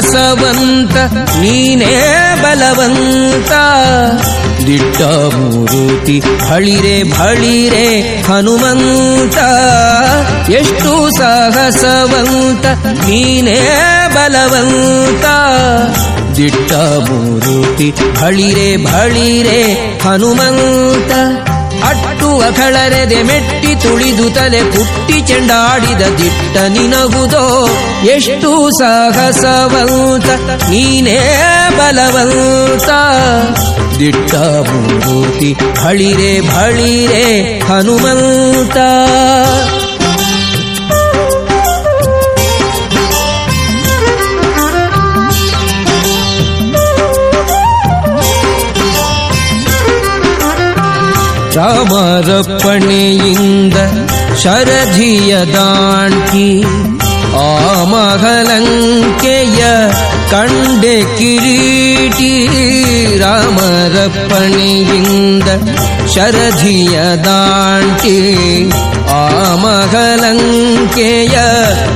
ಸಾಹಸವಂತ ನೀನೇ ಬಲವಂತ. ದಿಟ್ಟ ಮೂರುತಿ, ಹಳಿರೆ ಬಳಿರೆ ಹನುಮಂತ. ಎಷ್ಟು ಸಾಹಸವಂತ, ನೀನೇ ಬಲವಂತ. ದಿಟ್ಟ ಮೂರುತಿ, ಹಳಿರೆ ಬಳಿರೆ ಹನುಮಂತ. ಅಟ್ಟುವ ಕಳರೆದೆ ಮೆಟ್ಟಿ ತುಳಿದು ತಲೆ ಪುಟ್ಟಿ ಚೆಂಡಾಡಿದ ದಿಟ್ಟ ನಿನಗುದೋ. ಎಷ್ಟು ಸಾಹಸವಂತ, ನೀನೇ ಬಲವಂತ. ದಿಟ್ಟ ಮೂರುತಿ ಹಳಿರೆ ಭಳಿರೆ ಹನುಮಂತ. ರಾಮರಪ್ಪಣೆಯಿಂದ ಶರಧಿಯ ದಾಂಟಿ ಆ ಮಹಲಂಕೆಯ ಕಂಡೆ ಕಿರೀಟಿ ರಾಮರಪ್ಪಣೆಯಿಂದ ಶರಧಿಯ ದಾಂಟಿ ಆ ಮಹಲಂಕೆಯ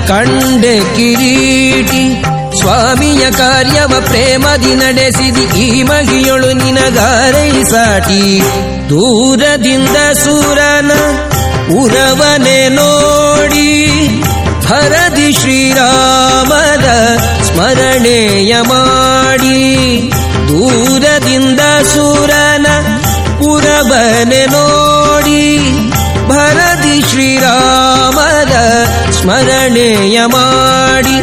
ಕಂಡೆ ಕಿರೀಟಿ ಸ್ವಾಮಿಯ ಕಾರ್ಯವ ಪ್ರೇಮದಿ ನಡೆಸಿದಿ ಈ ಮಗಿಯೊಳು ನಿನಗಾರೈ ಸಾಟಿ ದೂರದಿಂದ ಸೂರನ ಉರವನೆ ನೋಡಿ ಹರದಿ ಶ್ರೀರಾಮದ ಸ್ಮರಣೆಯ ಮಾಡಿ ದೂರದಿಂದ ಸೂರನ ಉರವನೆ ನೋಡಿ ಭರದಿ ಶ್ರೀರಾಮರ ಸ್ಮರಣೆಯ ಮಾಡಿ.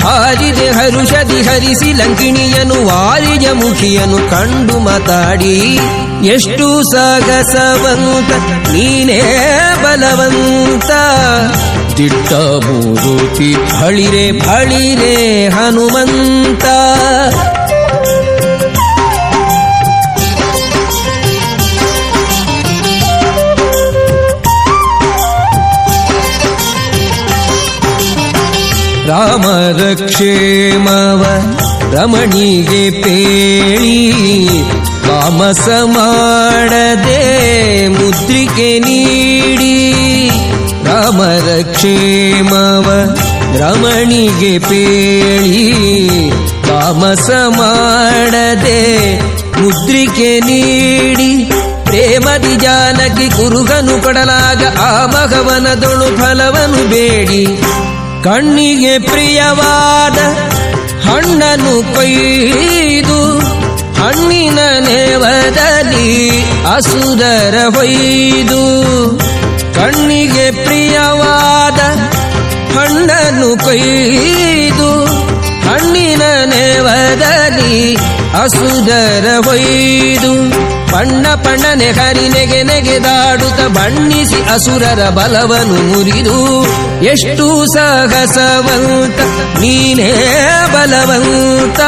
ಹಾರಿದೆ ಹರುಷದಿ ಹರಿಸಿ ಲಂಕಿಣಿಯನು, ವಾರಿಜ ಮುಖಿಯನು ಕಂಡು ಮಾತಾಡಿ. ಎಷ್ಟು ಸಾಗಸವಂತ, ನೀನೇ ಬಲವಂತ. ದಿಟ್ಟ ಮೂರುತಿ ಭಳಿರೆ ಭಳಿರೆ ಹನುಮಂತ. ರಾಮರ ಕ್ಷೇಮವ ರಮಣಿಗೆ ಪೇಳಿ ವಾಮಸ ಮಾಡದೆ ಮುದ್ರಿಕೆ ನೀಡಿ. ರಾಮರ ಕ್ಷೇಮವ ರಮಣಿಗೆ ಪೇಳಿ ವಾಮಸ ಮಾಡದೆ ಮುದ್ರಿಕೆ ನೀಡಿ. ಪ್ರೇಮದಿ ಜಾನಕಿ ಕುರುಗನು ಕೊಡಲಾಗ ಆ ಭಗವನದೊಳು ಫಲವನು ಬೇಡಿ. ಕಣ್ಣಿಗೆ ಪ್ರಿಯವಾದ ಹಣ್ಣನ್ನು ಕೊಯ್ದು ಹಣ್ಣಿನ ನೇವದಲ್ಲಿ ಅಸುದರ ಹೊಯ್ದು ಕಣ್ಣಿಗೆ ಪ್ರಿಯವಾದ ಹಣ್ಣನ್ನು ಕೊಯ್ದು ಹಣ್ಣಿನ ನೇವದಲ್ಲಿ ಅಸುದರ ಹೊಯ್ದು ಬಣ್ಣ ಪಣ್ಣನೆ ಹರಿ ನೆಗೆ ನೆಗೆದಾಡುತ್ತ ಬಣ್ಣಿಸಿ ಅಸುರರ ಬಲವನು ಮುರಿದು, ಎಷ್ಟು ಸಾಹಸವಂತ, ನೀನೇ ಬಲವಂತ.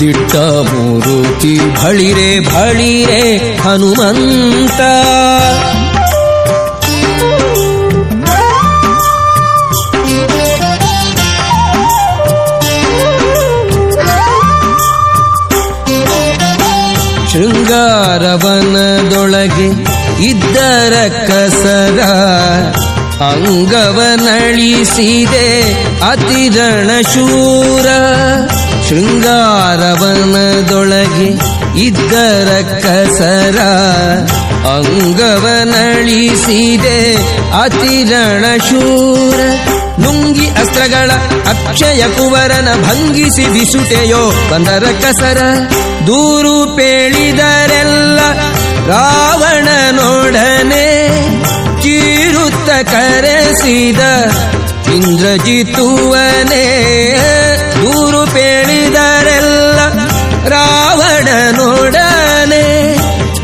ದಿಟ್ಟ ಮೂರುತಿ ಭಳಿರೆ ಭಳಿರೆ ಹನುಮಂತ. ಶೃಂಗಾರವನದೊಳಗೆ ಇದ್ದರ ಕಸರ ಅಂಗವನಳಿಸಿದೆ ಅತಿರಣ ಶೂರ ಶೃಂಗಾರವನದೊಳಗೆ ಇದ್ದರ ಕಸರ ಅಂಗವನಳಿಸಿದೆ ಅತಿರಣ ಶೂರ ನುಂಗಿ ಅಸ್ತ್ರಗಳ ಅಕ್ಷಯ ಕುವರನ ಭಂಗಿಸಿ ಬಿಸುಟೆಯೋ ಬಂದರ ಕಸರ ದೂರು ಪೇಳಿದರೆಲ್ಲ ರಾವಣನೊಡನೆ ಚೀರುತ್ತ ಕರೆಸಿದ ಇಂದ್ರಜಿತುವನೆ ದೂರು ಪೇಳಿದರೆಲ್ಲ ರಾವಣನೊಡನೆ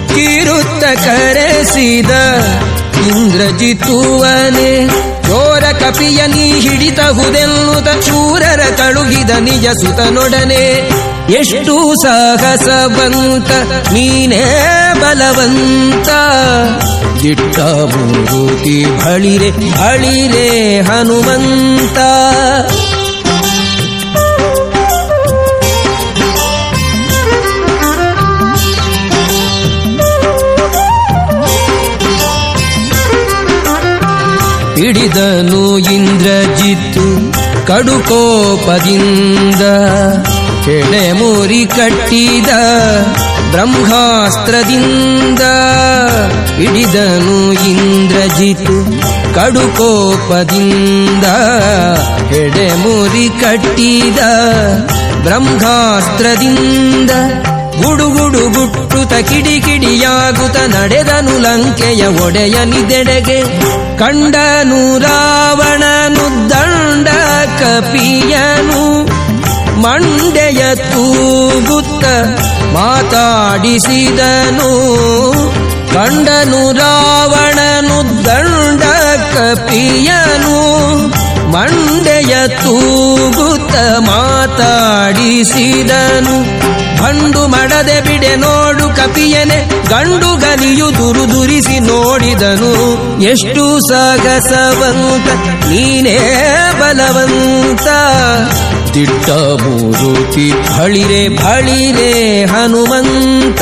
ಕಿರುತ್ತ ಕರೆಸಿದ ಇಂದ್ರಜಿತುವನೇ ಚೋರ ಕಪಿಯ ನೀ ಹಿಡಿತ ಹುದೆನ್ನುತ ಚೂರರ ತಳುಗಿದ ನಿಜ ಸುತನೊಡನೆ. ಎಷ್ಟು ಸಾಹಸವಂತ ನೀನೇ ಬಲವಂತ. ದಿಟ್ಟ ಮೂರುತಿ ಬಳಿರೆ ಬಳಿರೆ ಹನುಮಂತ. ಹಿಡಿದನು ಇಂದ್ರಜಿತ್ತು ಕಡುಕೋಪದಿಂದ. ಕೆಡೆಮುರಿ ಕಟ್ಟಿದ ಬ್ರಹ್ಮಾಸ್ತ್ರದಿಂದ. ಹಿಡಿದನು ಇಂದ್ರಜಿತ್ ಕಡುಕೋಪದಿಂದ. ಹೆಡೆಮುರಿ ಕಟ್ಟಿದ ಬ್ರಹ್ಮಾಸ್ತ್ರದಿಂದ. ಗುಡುಗುಡು ಗುಟ್ಟುತ ಕಿಡಿಕಿಡಿಯಾಗುತ್ತ ನಡೆದನು ಲಂಕೆಯ ಒಡೆಯನಿದೆಡೆಗೆ ಕಂಡನು ರಾವಣನು ದಂಡ ಕಪಿಯನು. ಮಂಡೆಯ ತೂಗುತ್ತ ಮಾತಾಡಿಸಿದನು. ಕಂಡನು ರಾವಣನು ದಂಡ ಕಪಿಯನು. ಮಂಡೆಯ ತೂಗುತ್ತ ಮಾತಾಡಿಸಿದನು. ಬಂಡು ಮಡದೆ ಬಿಡೆ ನೋಡು ಕಪಿಯನೆ, ಗಂಡು ಗಲಿಯು ದುರುದುರಿಸಿ ನೋಡಿದನು. ಎಷ್ಟು ಸಾಗಸವಂತ ನೀನೇ ಬಲವಂತ. ತಿಟ್ಟ ಮೂರುತಿ ಬಳಿರೆ ಬಳಿರೆ ಹನುಮಂತ.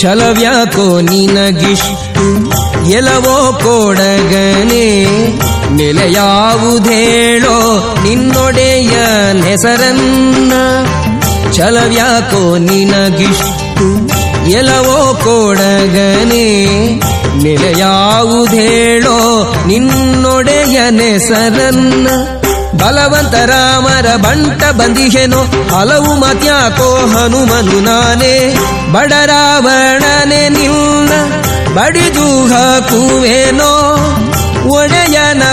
ಛಲವ್ಯಾಕೋ ನಿನಗಿಷ್ಟು ಎಲವೋ ಕೊಡಗನೆ. ನೆಲೆಯಾವುದೇಳೋ ನಿನ್ನೊಡೆಯ ಹೆಸರನ್ನ ಛಲವ್ಯಾಕೋ ನಿನಗಿಷ್ಟು ಎಲವೋ ಕೊಡಗನೆ. ನೆಲೆಯಾವುದೇಳೋ ನಿನ್ನೊಡೆಯ ನೆಸರನ್ನ. ಬಲವಂತ ರಾಮರ ಬಂಟ ಬಂದಿಹೆನೋ, ಹಲವು ಮತ್ಯಾಕೋ ಹನುಮನು ನಾನೇ. ಬಡರಾವಣನೆ ನಿನ್ನ ಬಡಿದು ಹಾಕುವೇನೋ ಒಡೆಯನಪ್ಪಣೆಗಿಲ್ಲ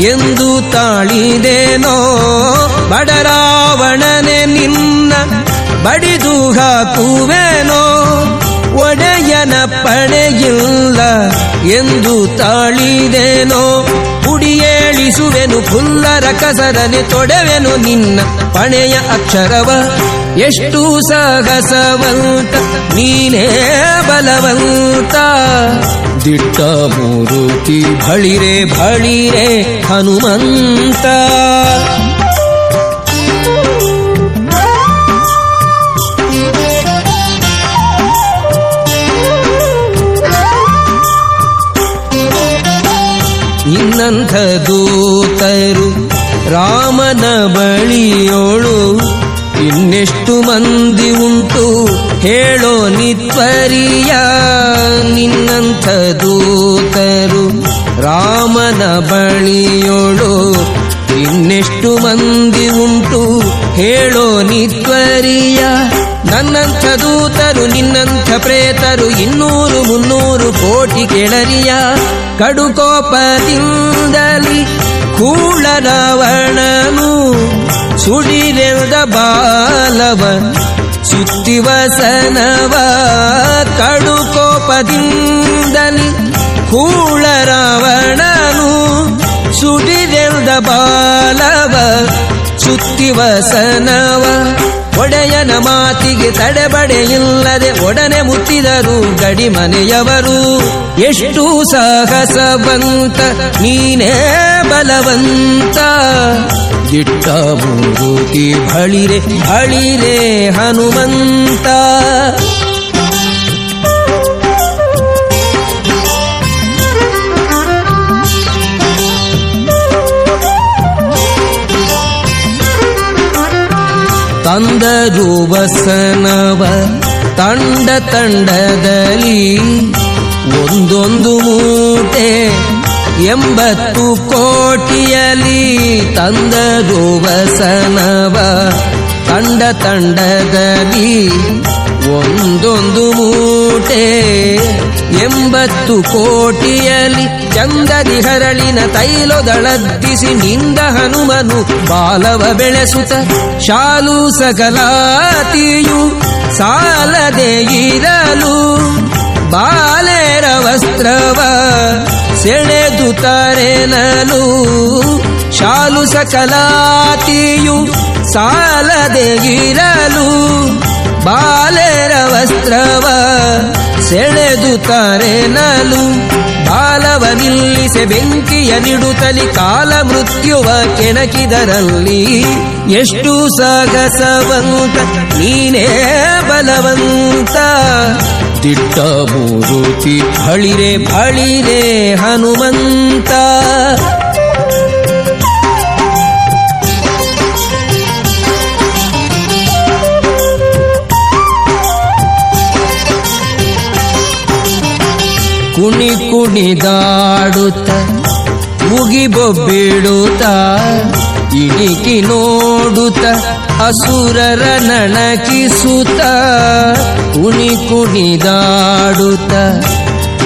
ಎಂದು ತಾಳಿದೇನೋ. ಬಡರಾವಣನೆ ನಿನ್ನ ಬಡಿದು ಹಾಕುವೇನೋ ಒಡೆಯನ ಪಡೆಯಿಲ್ಲ ಎಂದು ತಾಳಿದೇನೋ. ಕುಡಿಯೇಳಿಸುವೆನು ಪುಲ್ಲರ ಕಸರನೆ ತೊಡೆವೆನು ನಿನ್ನ ಪಣೆಯ ಅಕ್ಷರವ. ಎಷ್ಟು ಸಾಹಸವಂತ, ನೀನೇ ಬಲವಂತ. ದಿಟ್ಟ ಮೂರುತಿ ಬಳಿರೆ ಬಳಿರೆ ಹನುಮಂತ. ಇನ್ನಂಥ ದೂತರು ರಾಮನ ಬಳಿಯೋಳು ಇನ್ನೆಷ್ಟು ಮಂದಿ ಉಂಟು ಹೇಳೋ ನಿತ್ವರಿಯ ನಿನ್ನಂಥ ದೂತರು ರಾಮನ ಬಳಿಯೋಳು ಇನ್ನೆಷ್ಟು ಮಂದಿ ಉಂಟು ಹೇಳೋ ನಿತ್ವರಿಯ ನನ್ನಂಥ ದೂತರು, ನಿನ್ನಂಥ ಪ್ರೇತರು, ಇನ್ನೂರು ಮುನ್ನೂರು ಕೋಟಿ ಕೆಳರಿಯ ಕಡುಕೋಪದಿಂದಲಿ ಕೂಳ ರಾವಣನು ಸುಡಿರೆದ ಬಾಲವ ಸುತ್ತಿವಸನವ ಕಡುಕೋಪದಿಂದಲಿ ಕೂಳ ರಾವಣನು ಸುಡಿರೆದ ಬಾಲವ ಸುತ್ತಿವಸನವ ಒಡೆಯನ ಮಾತಿಗೆ ತಡೆಬಡೆಯಿಲ್ಲದೆ ಒಡನೆ ಮುತ್ತಿದರು ಗಡಿ ಮನೆಯವರು. ಎಷ್ಟು ಸಾಹಸವಂತ, ನೀನೇ ಬಲವಂತ. ದಿಟ್ಟ ಮೂರುತಿ ಬಳಿರೆ ಬಳಿರೆ ಹನುಮಂತ. ತಂದರು ವಸನವ ತಂಡ ತಂಡದಲ್ಲಿ ಒಂದೊಂದು ಮೂಟೆ ಎಂಬತ್ತು ಕೋಟಿಯಲಿ ತಂದರು ವಸನವ ತಂಡ ತಂಡದಲ್ಲಿ ಒಂದೊಂದು ಮೂಟೆ ಎಂಬತ್ತು ಕೋಟಿಯಲಿ ಚಂದದಿ ಹರಳಿನ ತೈಲೊದಳದ್ದಿಸಿ ನಿಂದ ಹನುಮನು ಬಾಲವ ಬೆಳೆಸುತ್ತ. ಶಾಲು ಸಕಲಾತಿಯು ಸಾಲದೆ ಇರಲು ಬಾಲೆರ ವಸ್ತ್ರವ ಸೆಳೆದು ತರೆನಲು. ಶಾಲು ಸಕಲಾತಿಯು ಸಾಲದೆ ಇರಲು ಬಾಲೆರ ವಸ್ತ್ರವ ಸೆಳೆದು ತರೆನಲು ಬಾಲವ ನಿಲ್ಲಿಸೆ ಬೆಂಕಿಯ ನಿಡುತ್ತಲಿ ಕಾಲ ಮೃತ್ಯುವ ಕೆಣಕಿದರಲ್ಲಿ, ಎಷ್ಟು ಸಾಗಸವಂತ, ನೀನೇ ಬಲವಂತ. ದಿಟ್ಟ ಮೂರುತಿ ಬಳಿರೆ ಬಳಿರೆ ಹನುಮಂತ. ಕುಣಿದಾಡುತ್ತ ಮುಗಿಬೊಬ್ಬಿಡುತ್ತ, ಇಣಿಕಿ ನೋಡುತ್ತ, ಅಸುರರ ನಣಕಿಸುತ್ತ, ಕುಣಿ ಕುಣಿದಾಡುತ್ತ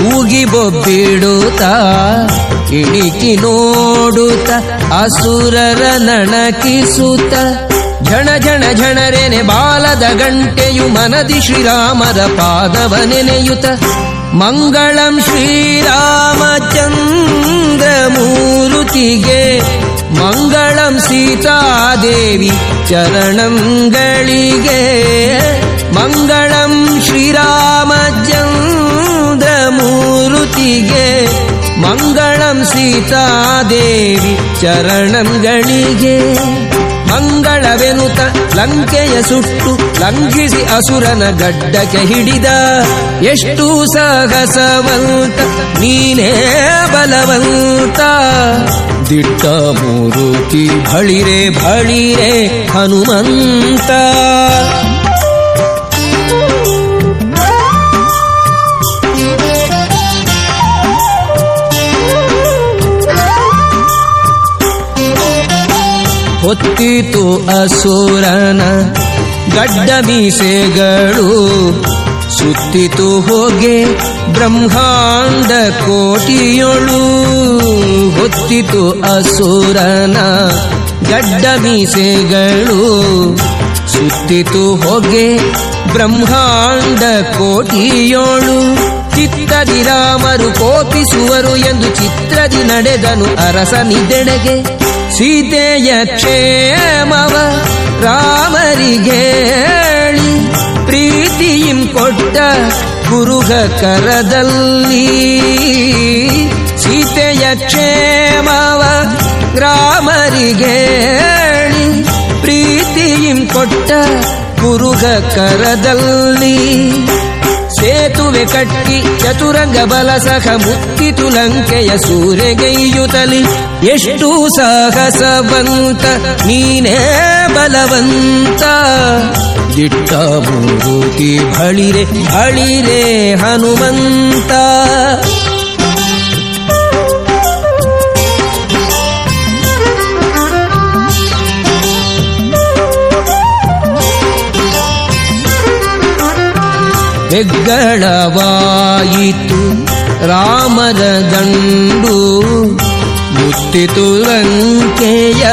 ಮುಗಿಬೊಬ್ಬಿಡುತ್ತ, ಇಣಿಕಿ ನೋಡುತ್ತ, ಅಸುರರ ನಣಕಿಸುತ್ತ, ಝಣ ಝಣ ಝಣರೆನೆ ಬಾಲದ ಗಂಟೆಯು ಮನದಿ ಶ್ರೀರಾಮರ ಪಾದವ ನೆನೆಯುತ್ತ மங்களம் ஸ்ரீராமச்சந்திரமூர்த்திகே. மங்களம் சீதாதேவி சரணங்களிகே. மங்களம் ஸ்ரீராமச்சந்திரமூர்த்திகே. மங்களம் சீதாதேவி சரணங்களிகே. மங்களவெனுத ಲಂಕೆಯ ಸುಟ್ಟು ಲಂಘಿಸಿ ಅಸುರನ ಗಡ್ಡಕ್ಕೆ ಹಿಡಿದ. ಎಷ್ಟು ಸಾಹಸವಂತ, ನೀನೇ ಬಲವಂತ. ದಿಟ್ಟ ಮೂರುತಿ ಬಳಿರೆ ಬಳಿರೆ ಹನುಮಂತ. ಹೊತ್ತಿತು ಅಸುರನ ಗಡ್ಡ ಮೀಸೆಗಳು. ಸುತ್ತಿತು ಹೋಗೆ ಬ್ರಹ್ಮಾಂಡ ಕೋಟಿಯೊಳು. ಹೊತ್ತಿತು ಅಸುರನ ಗಡ್ಡ ಮೀಸೆಗಳು. ಸುತ್ತಿತು ಹೊಗೆ ಬ್ರಹ್ಮಾಂಡ ಕೋಟಿಯೋಳು. ಚಿತ್ತದಿ ರಾಮರು ಕೋಪಿಸುವರು ಎಂದು ಚಿತ್ರದಿ ನಡೆದನು ಅರಸನಿದೆಡೆಗೆ. ಸೀತೆಯ ಕ್ಷೇಮವ ರಾಮರಿಗೆ ಹೇಳಿ ಪ್ರೀತಿಯಿಂ ಕೊಟ್ಟ ಗುರುಗ ಕರದಲ್ಲಿ ಸೀತೆಯ ಕ್ಷೇಮವ ರಾಮರಿಗೆ ಹೇಳಿ ಪ್ರೀತಿಯಿಂ ಕೊಟ್ಟ ಗುರುಗ ಕರದಲ್ಲಿ ಸೇತುವೆ ಕಟ್ಟಿ ಚತುರಂಗ ಬಲ ಸಹ ಮುತ್ತಿತು ಲಂಕೆಯ ಸೂರೆಗೈಯುತ್ತಲಿ ಎಷ್ಟು ಸಾಹಸವಂತ, ನೀನೇ ಬಲವಂತ. ದಿಟ್ಟ ಮೂರುತಿ ಬಳಿರೆ ಬಳಿರೆ ಹನುಮಂತ. ಹೆಗ್ಗಳವಾಯಿತು ರಾಮರ ದಂಡು ಮುತ್ತಿತು ಲಂಕೆಯ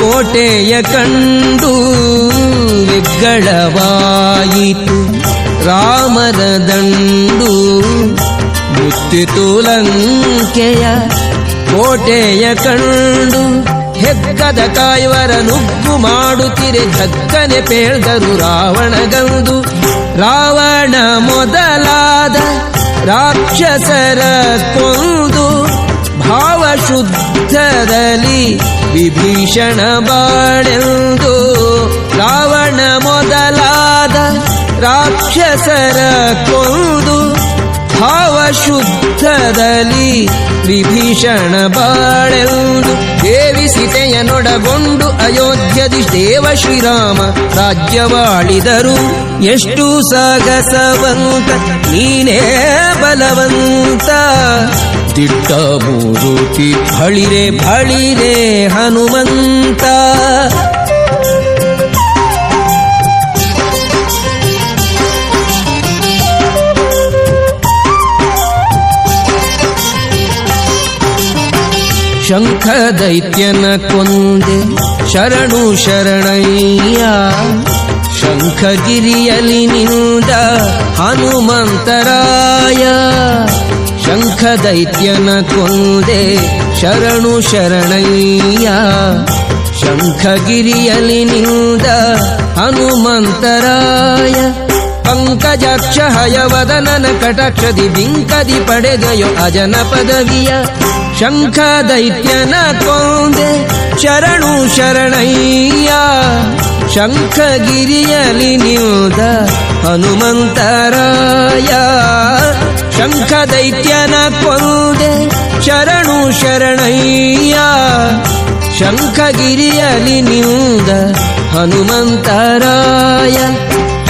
ಕೋಟೆಯ ಕಂಡು. ಹೆಗ್ಗಳವಾಯಿತು ರಾಮರ ದಂಡು ಮುತ್ತಿತು ಲಂಕೆಯ ಕೋಟೆಯ ಕಂಡು. ಹೆಗ್ಗದ ಕಾಯುವರ ನುಗ್ಗು ಮಾಡುತ್ತಿರೆ ಧಕ್ಕನೆ ಪೇಳ್ದರು ರಾವಣಗಂದು ರಾವಣ ಮೊದಲಾದ ರಾಕ್ಷಸರ ಕೊಂದು ಭಾವಶುದ್ಧದಲ್ಲಿ ವಿಭೀಷಣ ಬಾಳೆಂದು. ರಾವಣ ಮೊದಲಾದ ರಾಕ್ಷಸರ ಕೊಂದು ಭಾವಶುದ್ಧದಲ್ಲಿ ವಿಭೀಷಣ ಬಾಳೆಂದು ದೇವಿ ಸೀತೆಯನೊಡಗೊಂಡು ಅಯೋಧ್ಯದಿ ದೇವ ಶ್ರೀರಾಮ ರಾಜ್ಯವಾಳಿದರು. ಎಷ್ಟು ಸಾಗಸವಂತ, ನೀನೇ ಬಲವಂತ. ದಿಟ್ಟ ಮೂರುತಿ ಬಳಿರೆ ಬಳಿರೆ ಹನುಮಂತ. ಶಂಖ ದೈತ್ಯನ ಕೊಂದೆ ಶರಣು ಶರಣಯ್ಯ. ಶಂಖಗಿರಿಯಲಿ ನಿಂದ ಹನುಮಂತರಾಯ. ಶಂಖ ದೈತ್ಯನ ಕೊಂದೆ ಶರಣು ಶರಣಯ್ಯ. ಶಂಖಗಿರಿಯಲಿ ನಿಂದ ಹನುಮಂತರಾಯ. ಪಂಕಜಾಕ್ಷ ಹಯವದನನ ಕಟಾಕ್ಷದಿ ಬಿಂಕದಿ ಪಡೆದೆಯೋ ಅಜನ ಪದವಿಯ ಶಂಖ ದೈತ್ಯನ ಕೊಂದೆ. ಶರಣು ಶರಣಯ್ಯ ಶಂಖಗಿರಿಯಲಿ ನಿಲ್ದ ಹನುಮಂತರಾಯ. ಶಂಖ ದೈತ್ಯನ ಕೊಂದೆ, ಶರಣು ಶರಣಯ್ಯ ಶಂಖಗಿರಿಯಲಿ ನಿಲ್ದ ಹನುಮಂತರಾಯ.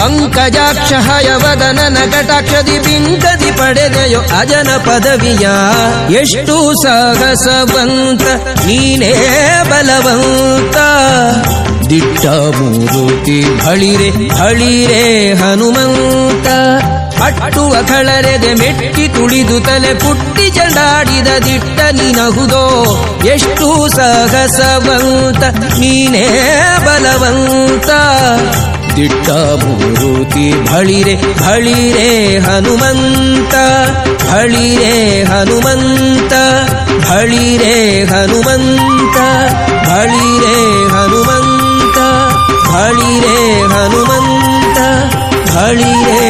ಪಂಕಜಾಕ್ಷ ಹಯವದನನ ಕಟಾಕ್ಷದಿ ಬಿಂಕದಿ ಪಡೆದೆಯೋ ಅಜನ ಪದವಿಯ ಎಷ್ಟು ಸಾಹಸವಂತ, ನೀನೇ ಬಲವಂತ. ದಿಟ್ಟ ಮೂರುತಿ ಹಳಿರೆ ಹಳಿರೆ ಹನುಮಂತ. ಅಟ್ಟುವ ಕಳರೆದೆ ಮೆಟ್ಟಿ ತುಳಿದು ತಲೆ ಪುಟ್ಟಿ ಚಂಡಾಡಿದ ದಿಟ್ಟ ನಿನಹುದೋ ಎಷ್ಟು ಸಾಹಸವಂತ, ನೀನೇ ಬಲವಂತ. ದಿಟ್ಟ ಮೂರುತಿ ಭಳಿರೆ ಭಳಿರೆ ಹನುಮಂತ ಭಳಿರೆ ಹನುಮಂತ ಭಳಿರೆ ಹನುಮಂತ ಭಳಿರೆ ಹನುಮಂತ ಭಳಿರೆ ಹನುಮಂತ ಭಳಿರೆ